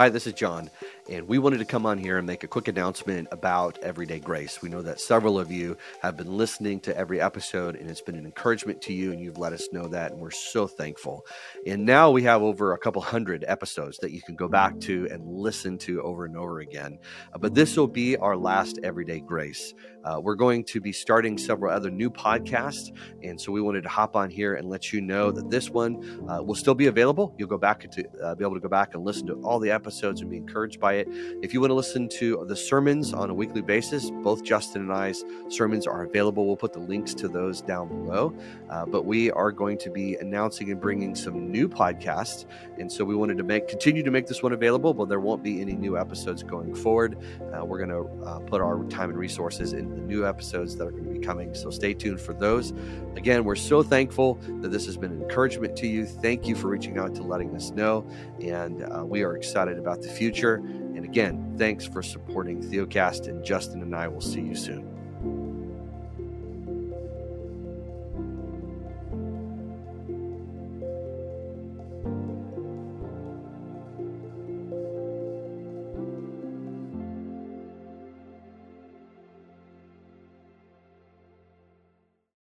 Hi, this is Jon, and we wanted to come on here and make a quick announcement about Everyday Grace. We know that several of you have been listening to every episode, and it's been an encouragement to you, and you've let us know that, and we're so thankful. And now we have over a couple hundred episodes that you can go back to and listen to over and over again. Uh, but this will be our last Everyday Grace. Uh, we're going to be starting several other new podcasts, and so we wanted to hop on here and let you know that this one uh, will still be available. You'll go back to uh, be able to go back and listen to all the episodes and be encouraged by it. If you want to listen to the sermons on a weekly basis, both Justin and I's sermons are available. We'll put the links to those down below. Uh, but we are going to be announcing and bringing some new podcasts, and so we wanted to make continue to make this one available. But there won't be any new episodes going forward. Uh, we're going to uh, put our time and resources into the new episodes that are going to be coming. So stay tuned for those. Again, we're so thankful that this has been an encouragement to you. Thank you for reaching out to letting us know, and uh, we are excited about the future. And again, thanks for supporting Theocast, and Justin and I will see you soon.